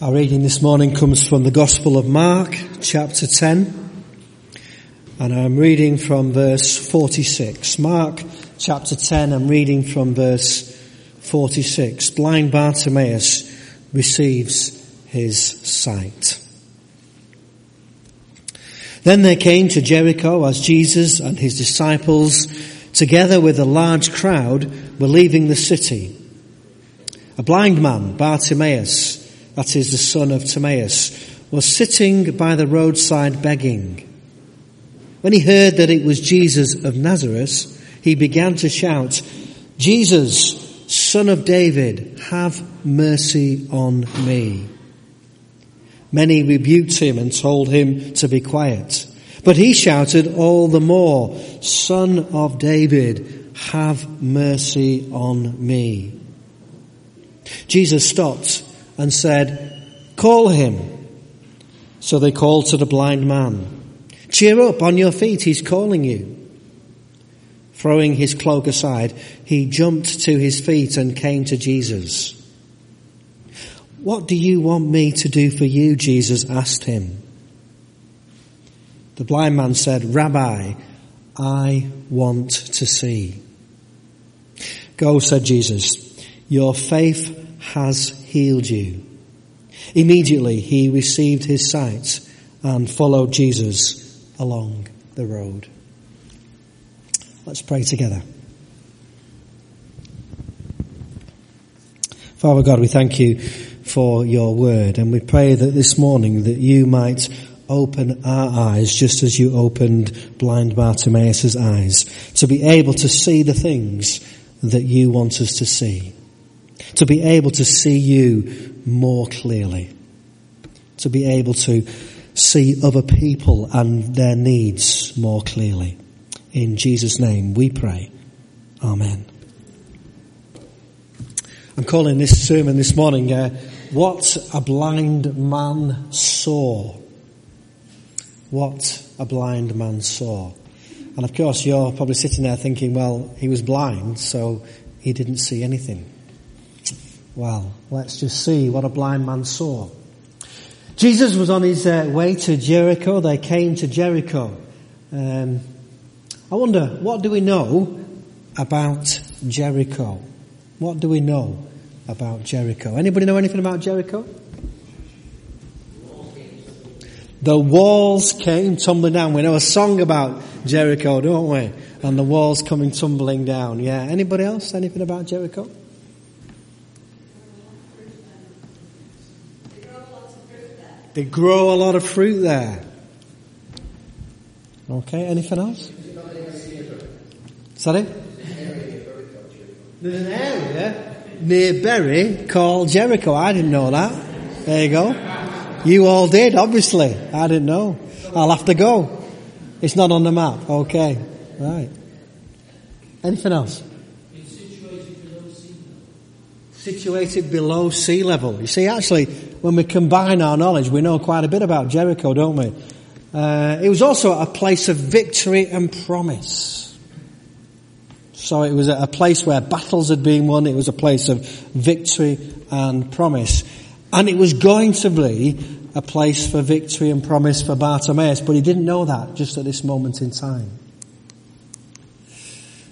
Our reading this morning comes from the Gospel of Mark, chapter 10, and I'm reading from verse 46. Mark, chapter 10, I'm reading from verse 46. Blind Bartimaeus receives his sight. Then they came to Jericho as Jesus and his disciples, together with a large crowd, were leaving the city. A blind man, Bartimaeus, that is the son of Timaeus, was sitting by the roadside begging. When he heard that it was Jesus of Nazareth, he began to shout, Jesus, son of David, have mercy on me. Many rebuked him and told him to be quiet. But he shouted all the more, Son of David, have mercy on me. Jesus stopped and said, Call him. So they called to the blind man. Cheer up on your feet, he's calling you. Throwing his cloak aside, he jumped to his feet and came to Jesus. What do you want me to do for you? Jesus asked him. The blind man said, Rabbi, I want to see. Go, said Jesus. Your faith has healed you. Immediately he received his sight and followed Jesus along the road. Let's pray together. Father God, we thank you for your word and we pray that this morning that you might open our eyes just as you opened blind Bartimaeus' eyes to be able to see the things that you want us to see to be able to see you more clearly, to be able to see other people and their needs more clearly. In Jesus' name we pray. Amen. I'm calling this sermon this morning, uh, What a Blind Man Saw. What a Blind Man Saw. And of course you're probably sitting there thinking, well, he was blind, so he didn't see anything. Well, let's just see what a blind man saw. Jesus was on his uh, way to Jericho. They came to Jericho. Um, I wonder, what do we know about Jericho? What do we know about Jericho? Anybody know anything about Jericho? The walls came tumbling down. We know a song about Jericho, don't we? And the walls coming tumbling down. Yeah. Anybody else? Anything about Jericho? They grow a lot of fruit there. Okay, anything else? Sorry? There's an area near Bury called Jericho. I didn't know that. There you go. You all did, obviously. I didn't know. I'll have to go. It's not on the map. Okay. Right. Anything else? Situated below sea level. situated below sea level. You see, actually, when we combine our knowledge, we know quite a bit about Jericho, don't we? Uh, it was also a place of victory and promise. So it was a place where battles had been won. It was a place of victory and promise. And it was going to be a place for victory and promise for Bartimaeus, but he didn't know that just at this moment in time.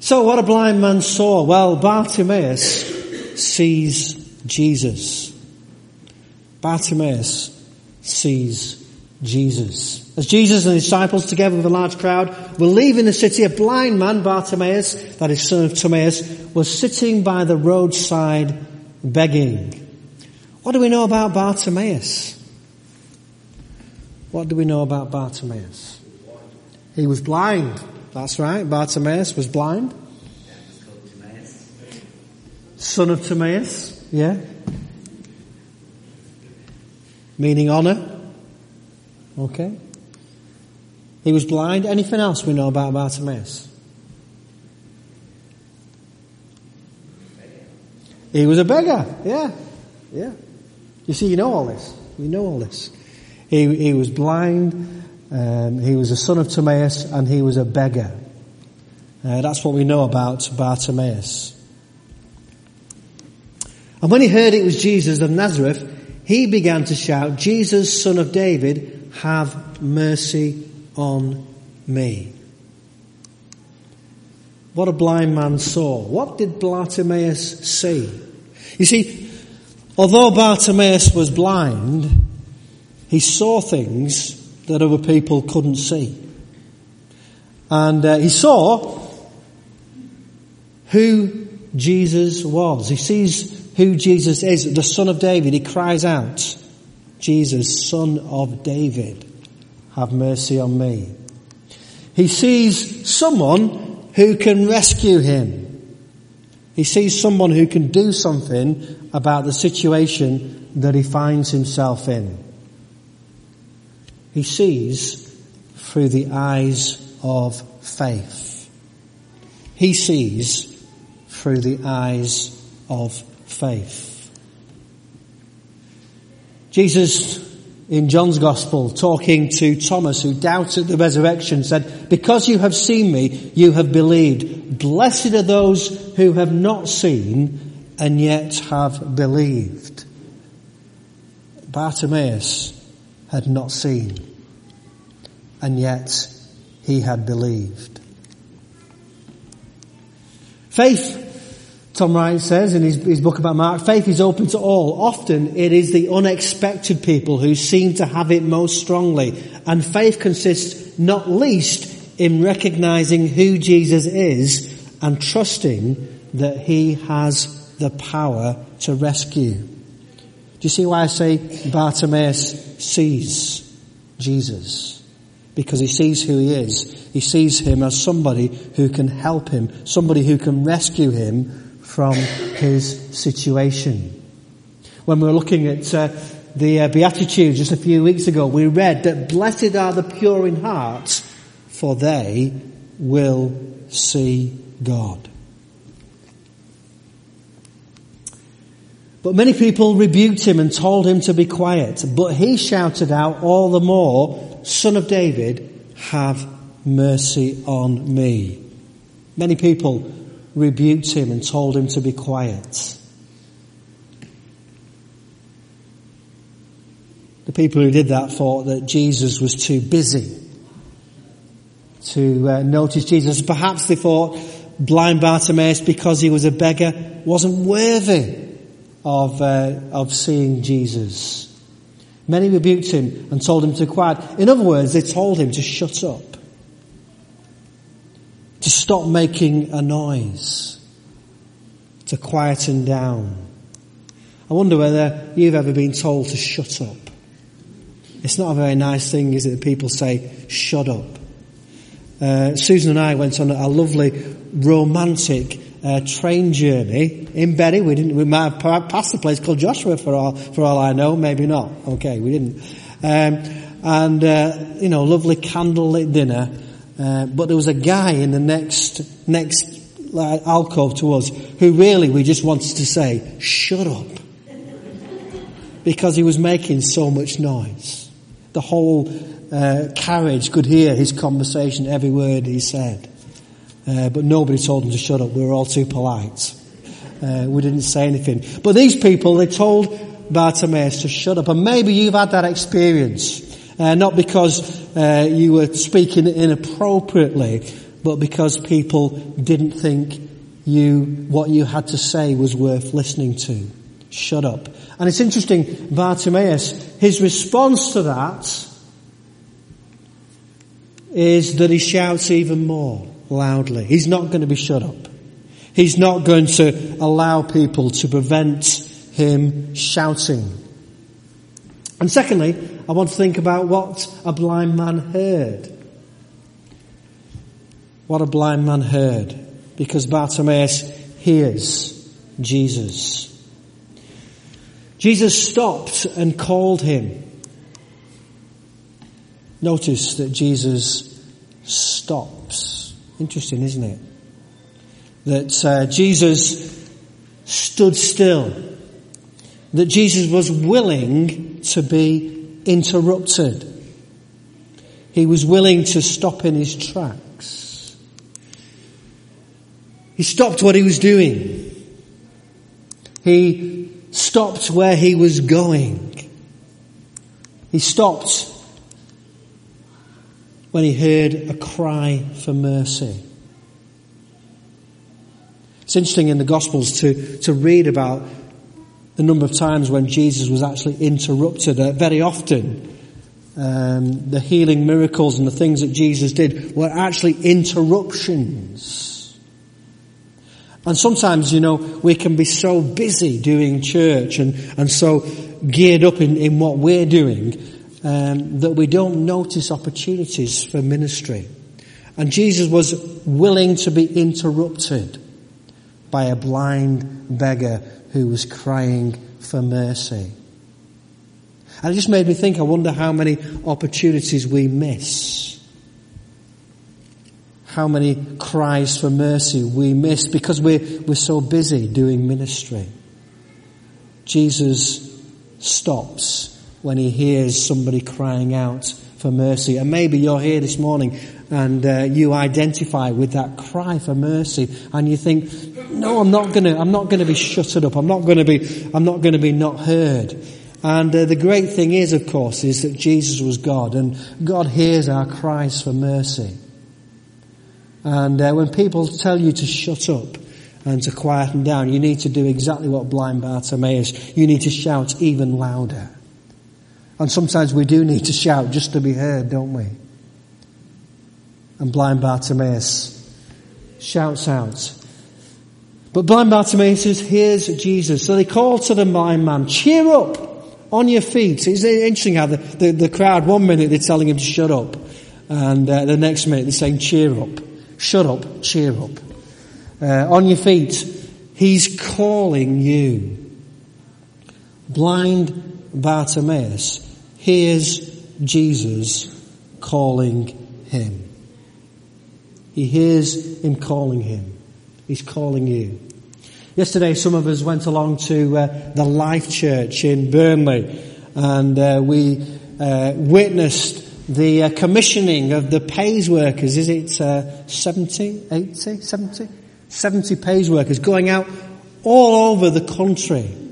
So what a blind man saw. Well, Bartimaeus sees Jesus. Bartimaeus sees Jesus. As Jesus and his disciples, together with a large crowd, were leaving the city, a blind man, Bartimaeus, that is son of Timaeus, was sitting by the roadside begging. What do we know about Bartimaeus? What do we know about Bartimaeus? He was blind. That's right. Bartimaeus was blind. Son of Timaeus, yeah? Meaning honour. Okay. He was blind. Anything else we know about Bartimaeus? He was a beggar. Yeah. Yeah. You see, you know all this. You know all this. He, he was blind. Um, he was a son of Timaeus and he was a beggar. Uh, that's what we know about Bartimaeus. And when he heard it was Jesus of Nazareth, he began to shout, Jesus, son of David, have mercy on me. What a blind man saw. What did Bartimaeus see? You see, although Bartimaeus was blind, he saw things that other people couldn't see. And uh, he saw who Jesus was. He sees who Jesus is, the son of David. He cries out, Jesus, son of David, have mercy on me. He sees someone who can rescue him. He sees someone who can do something about the situation that he finds himself in. He sees through the eyes of faith. He sees through the eyes of faith. Jesus in John's Gospel talking to Thomas who doubted the resurrection said, because you have seen me, you have believed. Blessed are those who have not seen and yet have believed. Bartimaeus had not seen and yet he had believed. Faith Tom Wright says in his, his, book about Mark, faith is open to all. Often it is the unexpected people who seem to have it most strongly. And faith consists not least in recognizing who Jesus is and trusting that he has the power to rescue. Do you see why I say Bartimaeus sees Jesus? Because he sees who he is. He sees him as somebody who can help him, somebody who can rescue him from his situation. When we were looking at uh, the uh, Beatitudes just a few weeks ago, we read that blessed are the pure in heart, for they will see God. But many people rebuked him and told him to be quiet. But he shouted out all the more, Son of David, have mercy on me. Many people rebuked him and told him to be quiet. The people who did that thought that Jesus was too busy to uh, notice Jesus. Perhaps they thought blind Bartimaeus, because he was a beggar, wasn't worthy of, uh, of seeing Jesus. Many rebuked him and told him to quiet. In other words, they told him to shut up to stop making a noise, to quieten down. I wonder whether you've ever been told to shut up. It's not a very nice thing, is it, that people say, shut up. Uh, Susan and I went on a lovely romantic uh, train journey in Bury. We didn't. We might have passed a place called Joshua for all for all I know. Maybe not. Okay, we didn't. Um, and uh, you know, lovely candlelit dinner. Uh, but there was a guy in the next, next alcove to us who really we just wanted to say, shut up. Because he was making so much noise. The whole uh, carriage could hear his conversation, every word he said. Uh, but nobody told him to shut up. We were all too polite. Uh, we didn't say anything. But these people, they told Bartimaeus to shut up. And maybe you've had that experience. Uh, not because uh, you were speaking inappropriately, but because people didn't think you, what you had to say was worth listening to. Shut up. And it's interesting, Bartimaeus, his response to that is that he shouts even more loudly. He's not going to be shut up. He's not going to allow people to prevent him shouting. And secondly, I want to think about what a blind man heard. What a blind man heard. Because Bartimaeus hears Jesus. Jesus stopped and called him. Notice that Jesus stops. Interesting, isn't it? That uh, Jesus stood still. That Jesus was willing to be interrupted. He was willing to stop in his tracks. He stopped what he was doing. He stopped where he was going. He stopped when he heard a cry for mercy. It's interesting in the Gospels to, to read about the number of times when Jesus was actually interrupted. Uh, very often, um, the healing miracles and the things that Jesus did were actually interruptions. And sometimes, you know, we can be so busy doing church and, and so geared up in, in what we're doing um, that we don't notice opportunities for ministry. And Jesus was willing to be interrupted by a blind beggar who was crying for mercy. And it just made me think, I wonder how many opportunities we miss. How many cries for mercy we miss because we're, we're so busy doing ministry. Jesus stops when he hears somebody crying out for mercy. And maybe you're here this morning and uh, you identify with that cry for mercy and you think, no, I'm not gonna, I'm not gonna be shuttered up. I'm not gonna be, I'm not gonna be not heard. And uh, the great thing is, of course, is that Jesus was God and God hears our cries for mercy. And uh, when people tell you to shut up and to quieten down, you need to do exactly what blind Bartimaeus. You need to shout even louder. And sometimes we do need to shout just to be heard, don't we? And blind Bartimaeus shouts out. But blind Bartimaeus says, here's Jesus. So they call to the blind man, cheer up on your feet. It's interesting how the, the, the crowd, one minute they're telling him to shut up. And uh, the next minute they're saying, cheer up. Shut up, cheer up. Uh, on your feet. He's calling you. Blind Bartimaeus hears Jesus calling him. He hears him calling him. He's calling you. Yesterday, some of us went along to uh, the Life Church in Burnley, and uh, we uh, witnessed the uh, commissioning of the Pais workers. Is it uh, 70, 80, 70? 70 Pais workers going out all over the country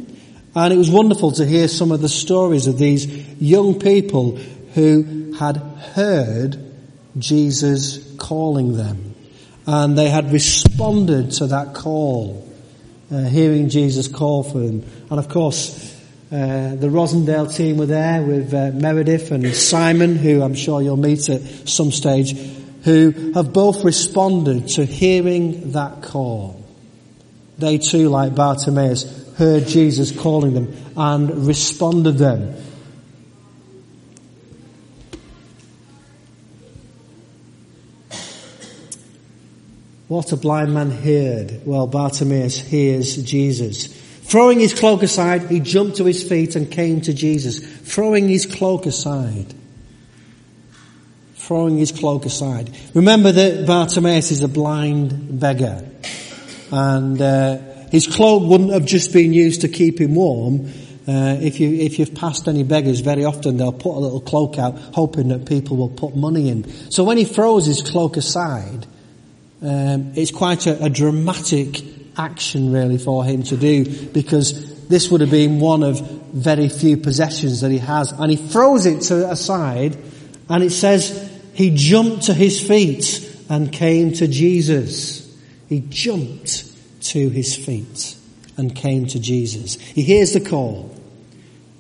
and it was wonderful to hear some of the stories of these young people who had heard Jesus calling them. And they had responded to that call, uh, hearing Jesus call for them. And of course, uh, the Rossendale team were there with uh, Meredith and Simon, who I'm sure you'll meet at some stage, who have both responded to hearing that call. They too, like Bartimaeus, heard Jesus calling them and responded them. What a blind man heard. Well, Bartimaeus hears Jesus. Throwing his cloak aside, he jumped to his feet and came to Jesus. Throwing his cloak aside. Throwing his cloak aside. Remember that Bartimaeus is a blind beggar. And, uh, his cloak wouldn't have just been used to keep him warm. Uh, if you if you've passed any beggars, very often they'll put a little cloak out, hoping that people will put money in. So when he throws his cloak aside, um, it's quite a, a dramatic action, really, for him to do because this would have been one of very few possessions that he has, and he throws it to aside, and it says he jumped to his feet and came to Jesus. He jumped to his feet and came to Jesus. He hears the call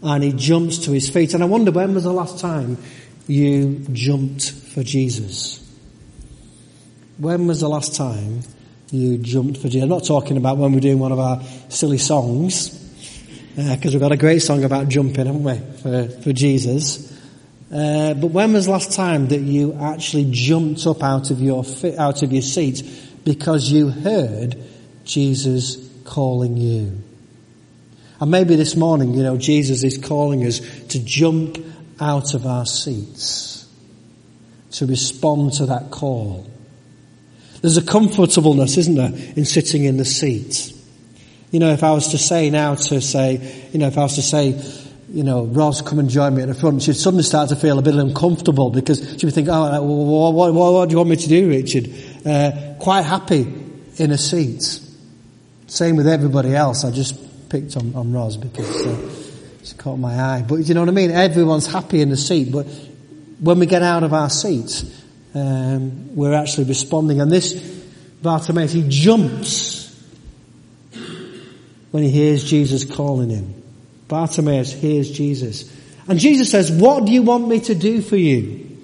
and he jumps to his feet. And I wonder when was the last time you jumped for Jesus? When was the last time you jumped for Jesus? I'm not talking about when we're doing one of our silly songs, because uh, we've got a great song about jumping, haven't we, for, for Jesus. Uh, but when was the last time that you actually jumped up out of your out of your seat because you heard Jesus calling you. And maybe this morning, you know, Jesus is calling us to jump out of our seats, to respond to that call. There's a comfortableness, isn't there, in sitting in the seat. You know, if I was to say now to say, you know, if I was to say, you know, Ros, come and join me at the front, she'd suddenly start to feel a bit uncomfortable because she would think, oh, what, what, what do you want me to do, Richard? Uh, quite happy in a seat. Same with everybody else. I just picked on, on Ros because uh, It's caught my eye. But you know what I mean? Everyone's happy in the seat, but when we get out of our seats, um, we're actually responding. And this Bartimaeus, he jumps when he hears Jesus calling him. Bartimaeus hears Jesus. And Jesus says, what do you want me to do for you?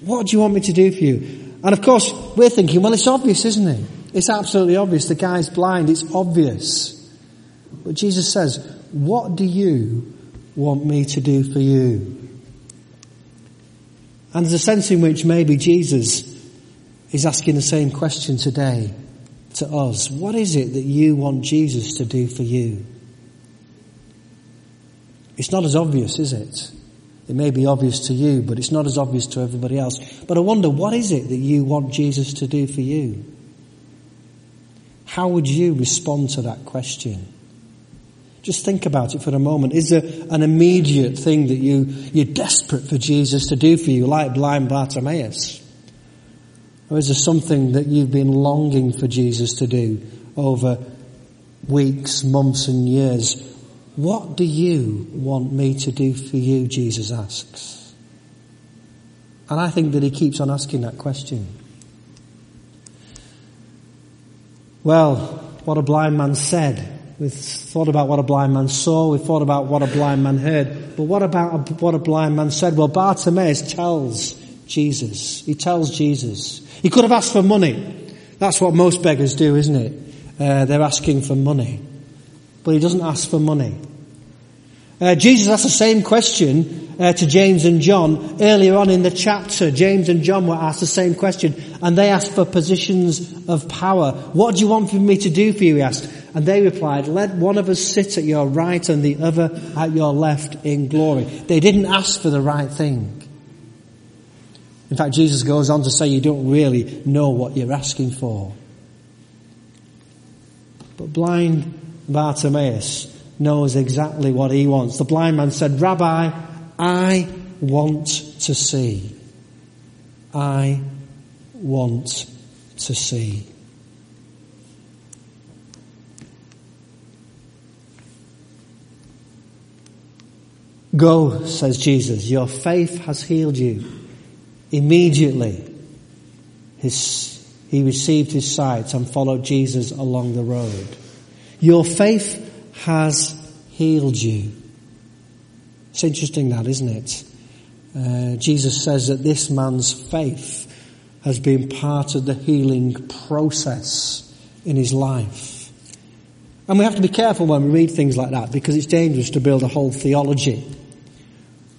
What do you want me to do for you? And of course, we're thinking, well, it's obvious, isn't it? It's absolutely obvious. The guy's blind. It's obvious. But Jesus says, what do you want me to do for you? And there's a sense in which maybe Jesus is asking the same question today to us. What is it that you want Jesus to do for you? It's not as obvious, is it? It may be obvious to you, but it's not as obvious to everybody else. But I wonder, what is it that you want Jesus to do for you? How would you respond to that question? Just think about it for a moment. Is there an immediate thing that you, you're desperate for Jesus to do for you, like blind Bartimaeus? Or is there something that you've been longing for Jesus to do over weeks, months and years? What do you want me to do for you, Jesus asks. And I think that he keeps on asking that question. Well, what a blind man said We've thought about what a blind man saw. We've thought about what a blind man heard. But what about what a blind man said? Well, Bartimaeus tells Jesus. He tells Jesus. He could have asked for money. That's what most beggars do, isn't it? Uh, they're asking for money. But he doesn't ask for money. Uh, Jesus asked the same question uh, to James and John earlier on in the chapter. James and John were asked the same question, and they asked for positions of power. What do you want for me to do for you? He asked. And they replied, let one of us sit at your right and the other at your left in glory. They didn't ask for the right thing. In fact, Jesus goes on to say you don't really know what you're asking for. But blind Bartimaeus knows exactly what he wants. The blind man said, Rabbi, I want to see. I want to see. Go, says Jesus, your faith has healed you. Immediately, his, he received his sight and followed Jesus along the road. Your faith has healed you. It's interesting that, isn't it? Uh, Jesus says that this man's faith has been part of the healing process in his life. And we have to be careful when we read things like that because it's dangerous to build a whole theology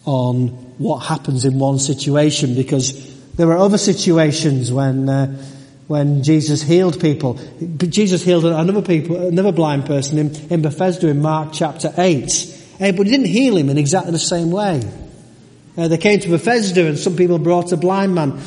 on what happens in one situation because there are other situations when uh, when Jesus healed people. Jesus healed another people, another blind person in, in Bethsaida in Mark chapter 8. Uh, but he didn't heal him in exactly the same way. Uh, they came to Bethsaida and some people brought a blind man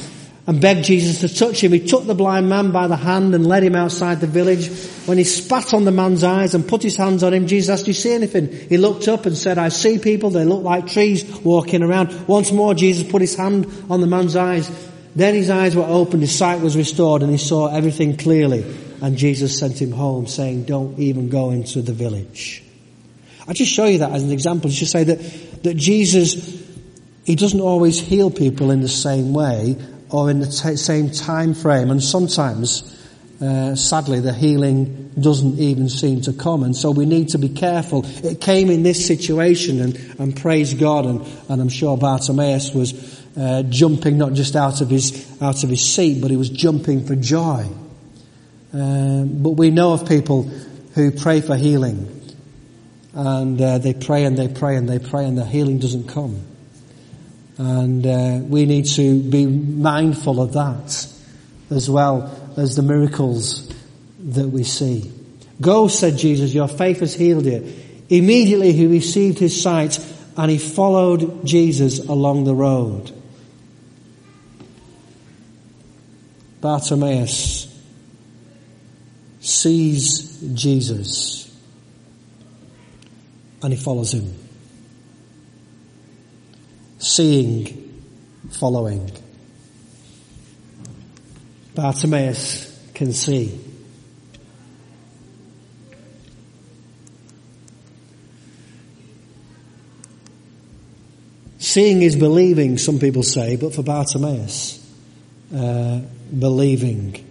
and begged Jesus to touch him. He took the blind man by the hand and led him outside the village. When he spat on the man's eyes and put his hands on him, Jesus asked, do you see anything? He looked up and said, I see people. They look like trees walking around. Once more, Jesus put his hand on the man's eyes. Then his eyes were opened, his sight was restored, and he saw everything clearly. And Jesus sent him home saying, don't even go into the village. I just show you that as an example, just to say that, that Jesus, he doesn't always heal people in the same way, or in the t- same time frame. And sometimes, uh, sadly, the healing doesn't even seem to come. And so we need to be careful. It came in this situation and, and praise God. And, and I'm sure Bartimaeus was uh, jumping not just out of his, out of his seat, but he was jumping for joy. Um, but we know of people who pray for healing. And uh, they pray and they pray and they pray and the healing doesn't come. And uh, we need to be mindful of that as well as the miracles that we see. Go, said Jesus, your faith has healed you. Immediately he received his sight and he followed Jesus along the road. Bartimaeus sees Jesus and he follows him seeing, following. Bartimaeus can see. Seeing is believing, some people say, but for Bartimaeus, uh, believing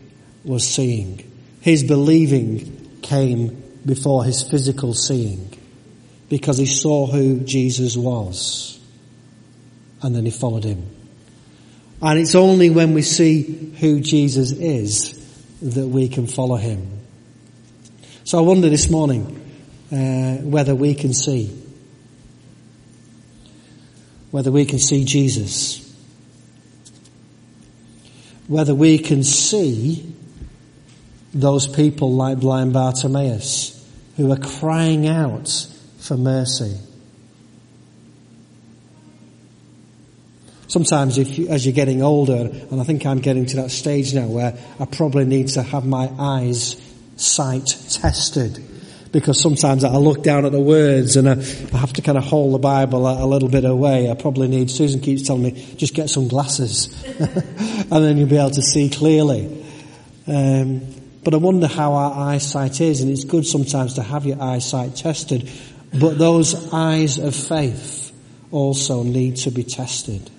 was seeing. His believing came before his physical seeing because he saw who Jesus was and then he followed him. And it's only when we see who Jesus is that we can follow him. So I wonder this morning uh, whether we can see, whether we can see Jesus, whether we can see those people like blind Bartimaeus who are crying out for mercy. Sometimes if you, as you're getting older, and I think I'm getting to that stage now where I probably need to have my eyes sight tested. Because sometimes I look down at the words and I, have to kind of hold the Bible a, a, little bit away. I probably need, Susan keeps telling me, just get some glasses. and then you'll be able to see clearly. Um, but I wonder how our eyesight is, and it's good sometimes to have your eyesight tested. But those eyes of faith also need to be tested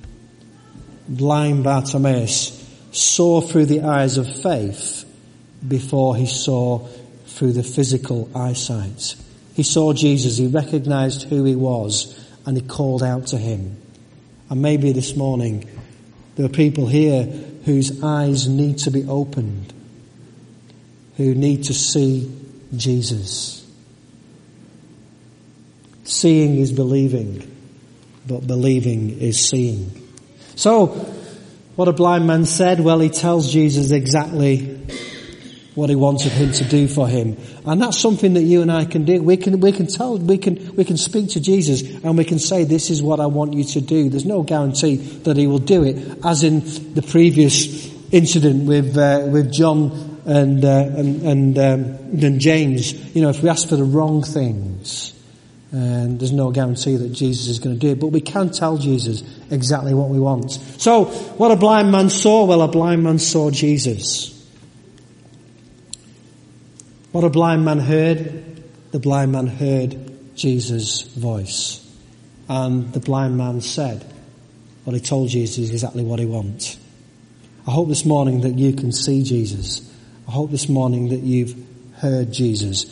blind Bartimaeus saw through the eyes of faith before he saw through the physical eyesight. He saw Jesus, he recognized who he was, and he called out to him. And maybe this morning there are people here whose eyes need to be opened, who need to see Jesus. Seeing is believing, but believing is seeing. So, what a blind man said, well, he tells Jesus exactly what he wanted him to do for him. And that's something that you and I can do. We can, we can tell, we can, we can speak to Jesus and we can say, this is what I want you to do. There's no guarantee that he will do it, as in the previous incident with, uh, with John and, uh, and, and, um, and James. You know, if we ask for the wrong things, and there's no guarantee that Jesus is going to do it, but we can tell Jesus exactly what we want. So, what a blind man saw? Well, a blind man saw Jesus. What a blind man heard? The blind man heard Jesus' voice. And the blind man said, well, he told Jesus exactly what he wants. I hope this morning that you can see Jesus. I hope this morning that you've heard Jesus.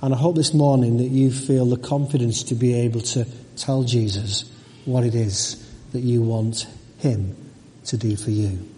And I hope this morning that you feel the confidence to be able to tell Jesus what it is that you want Him to do for you.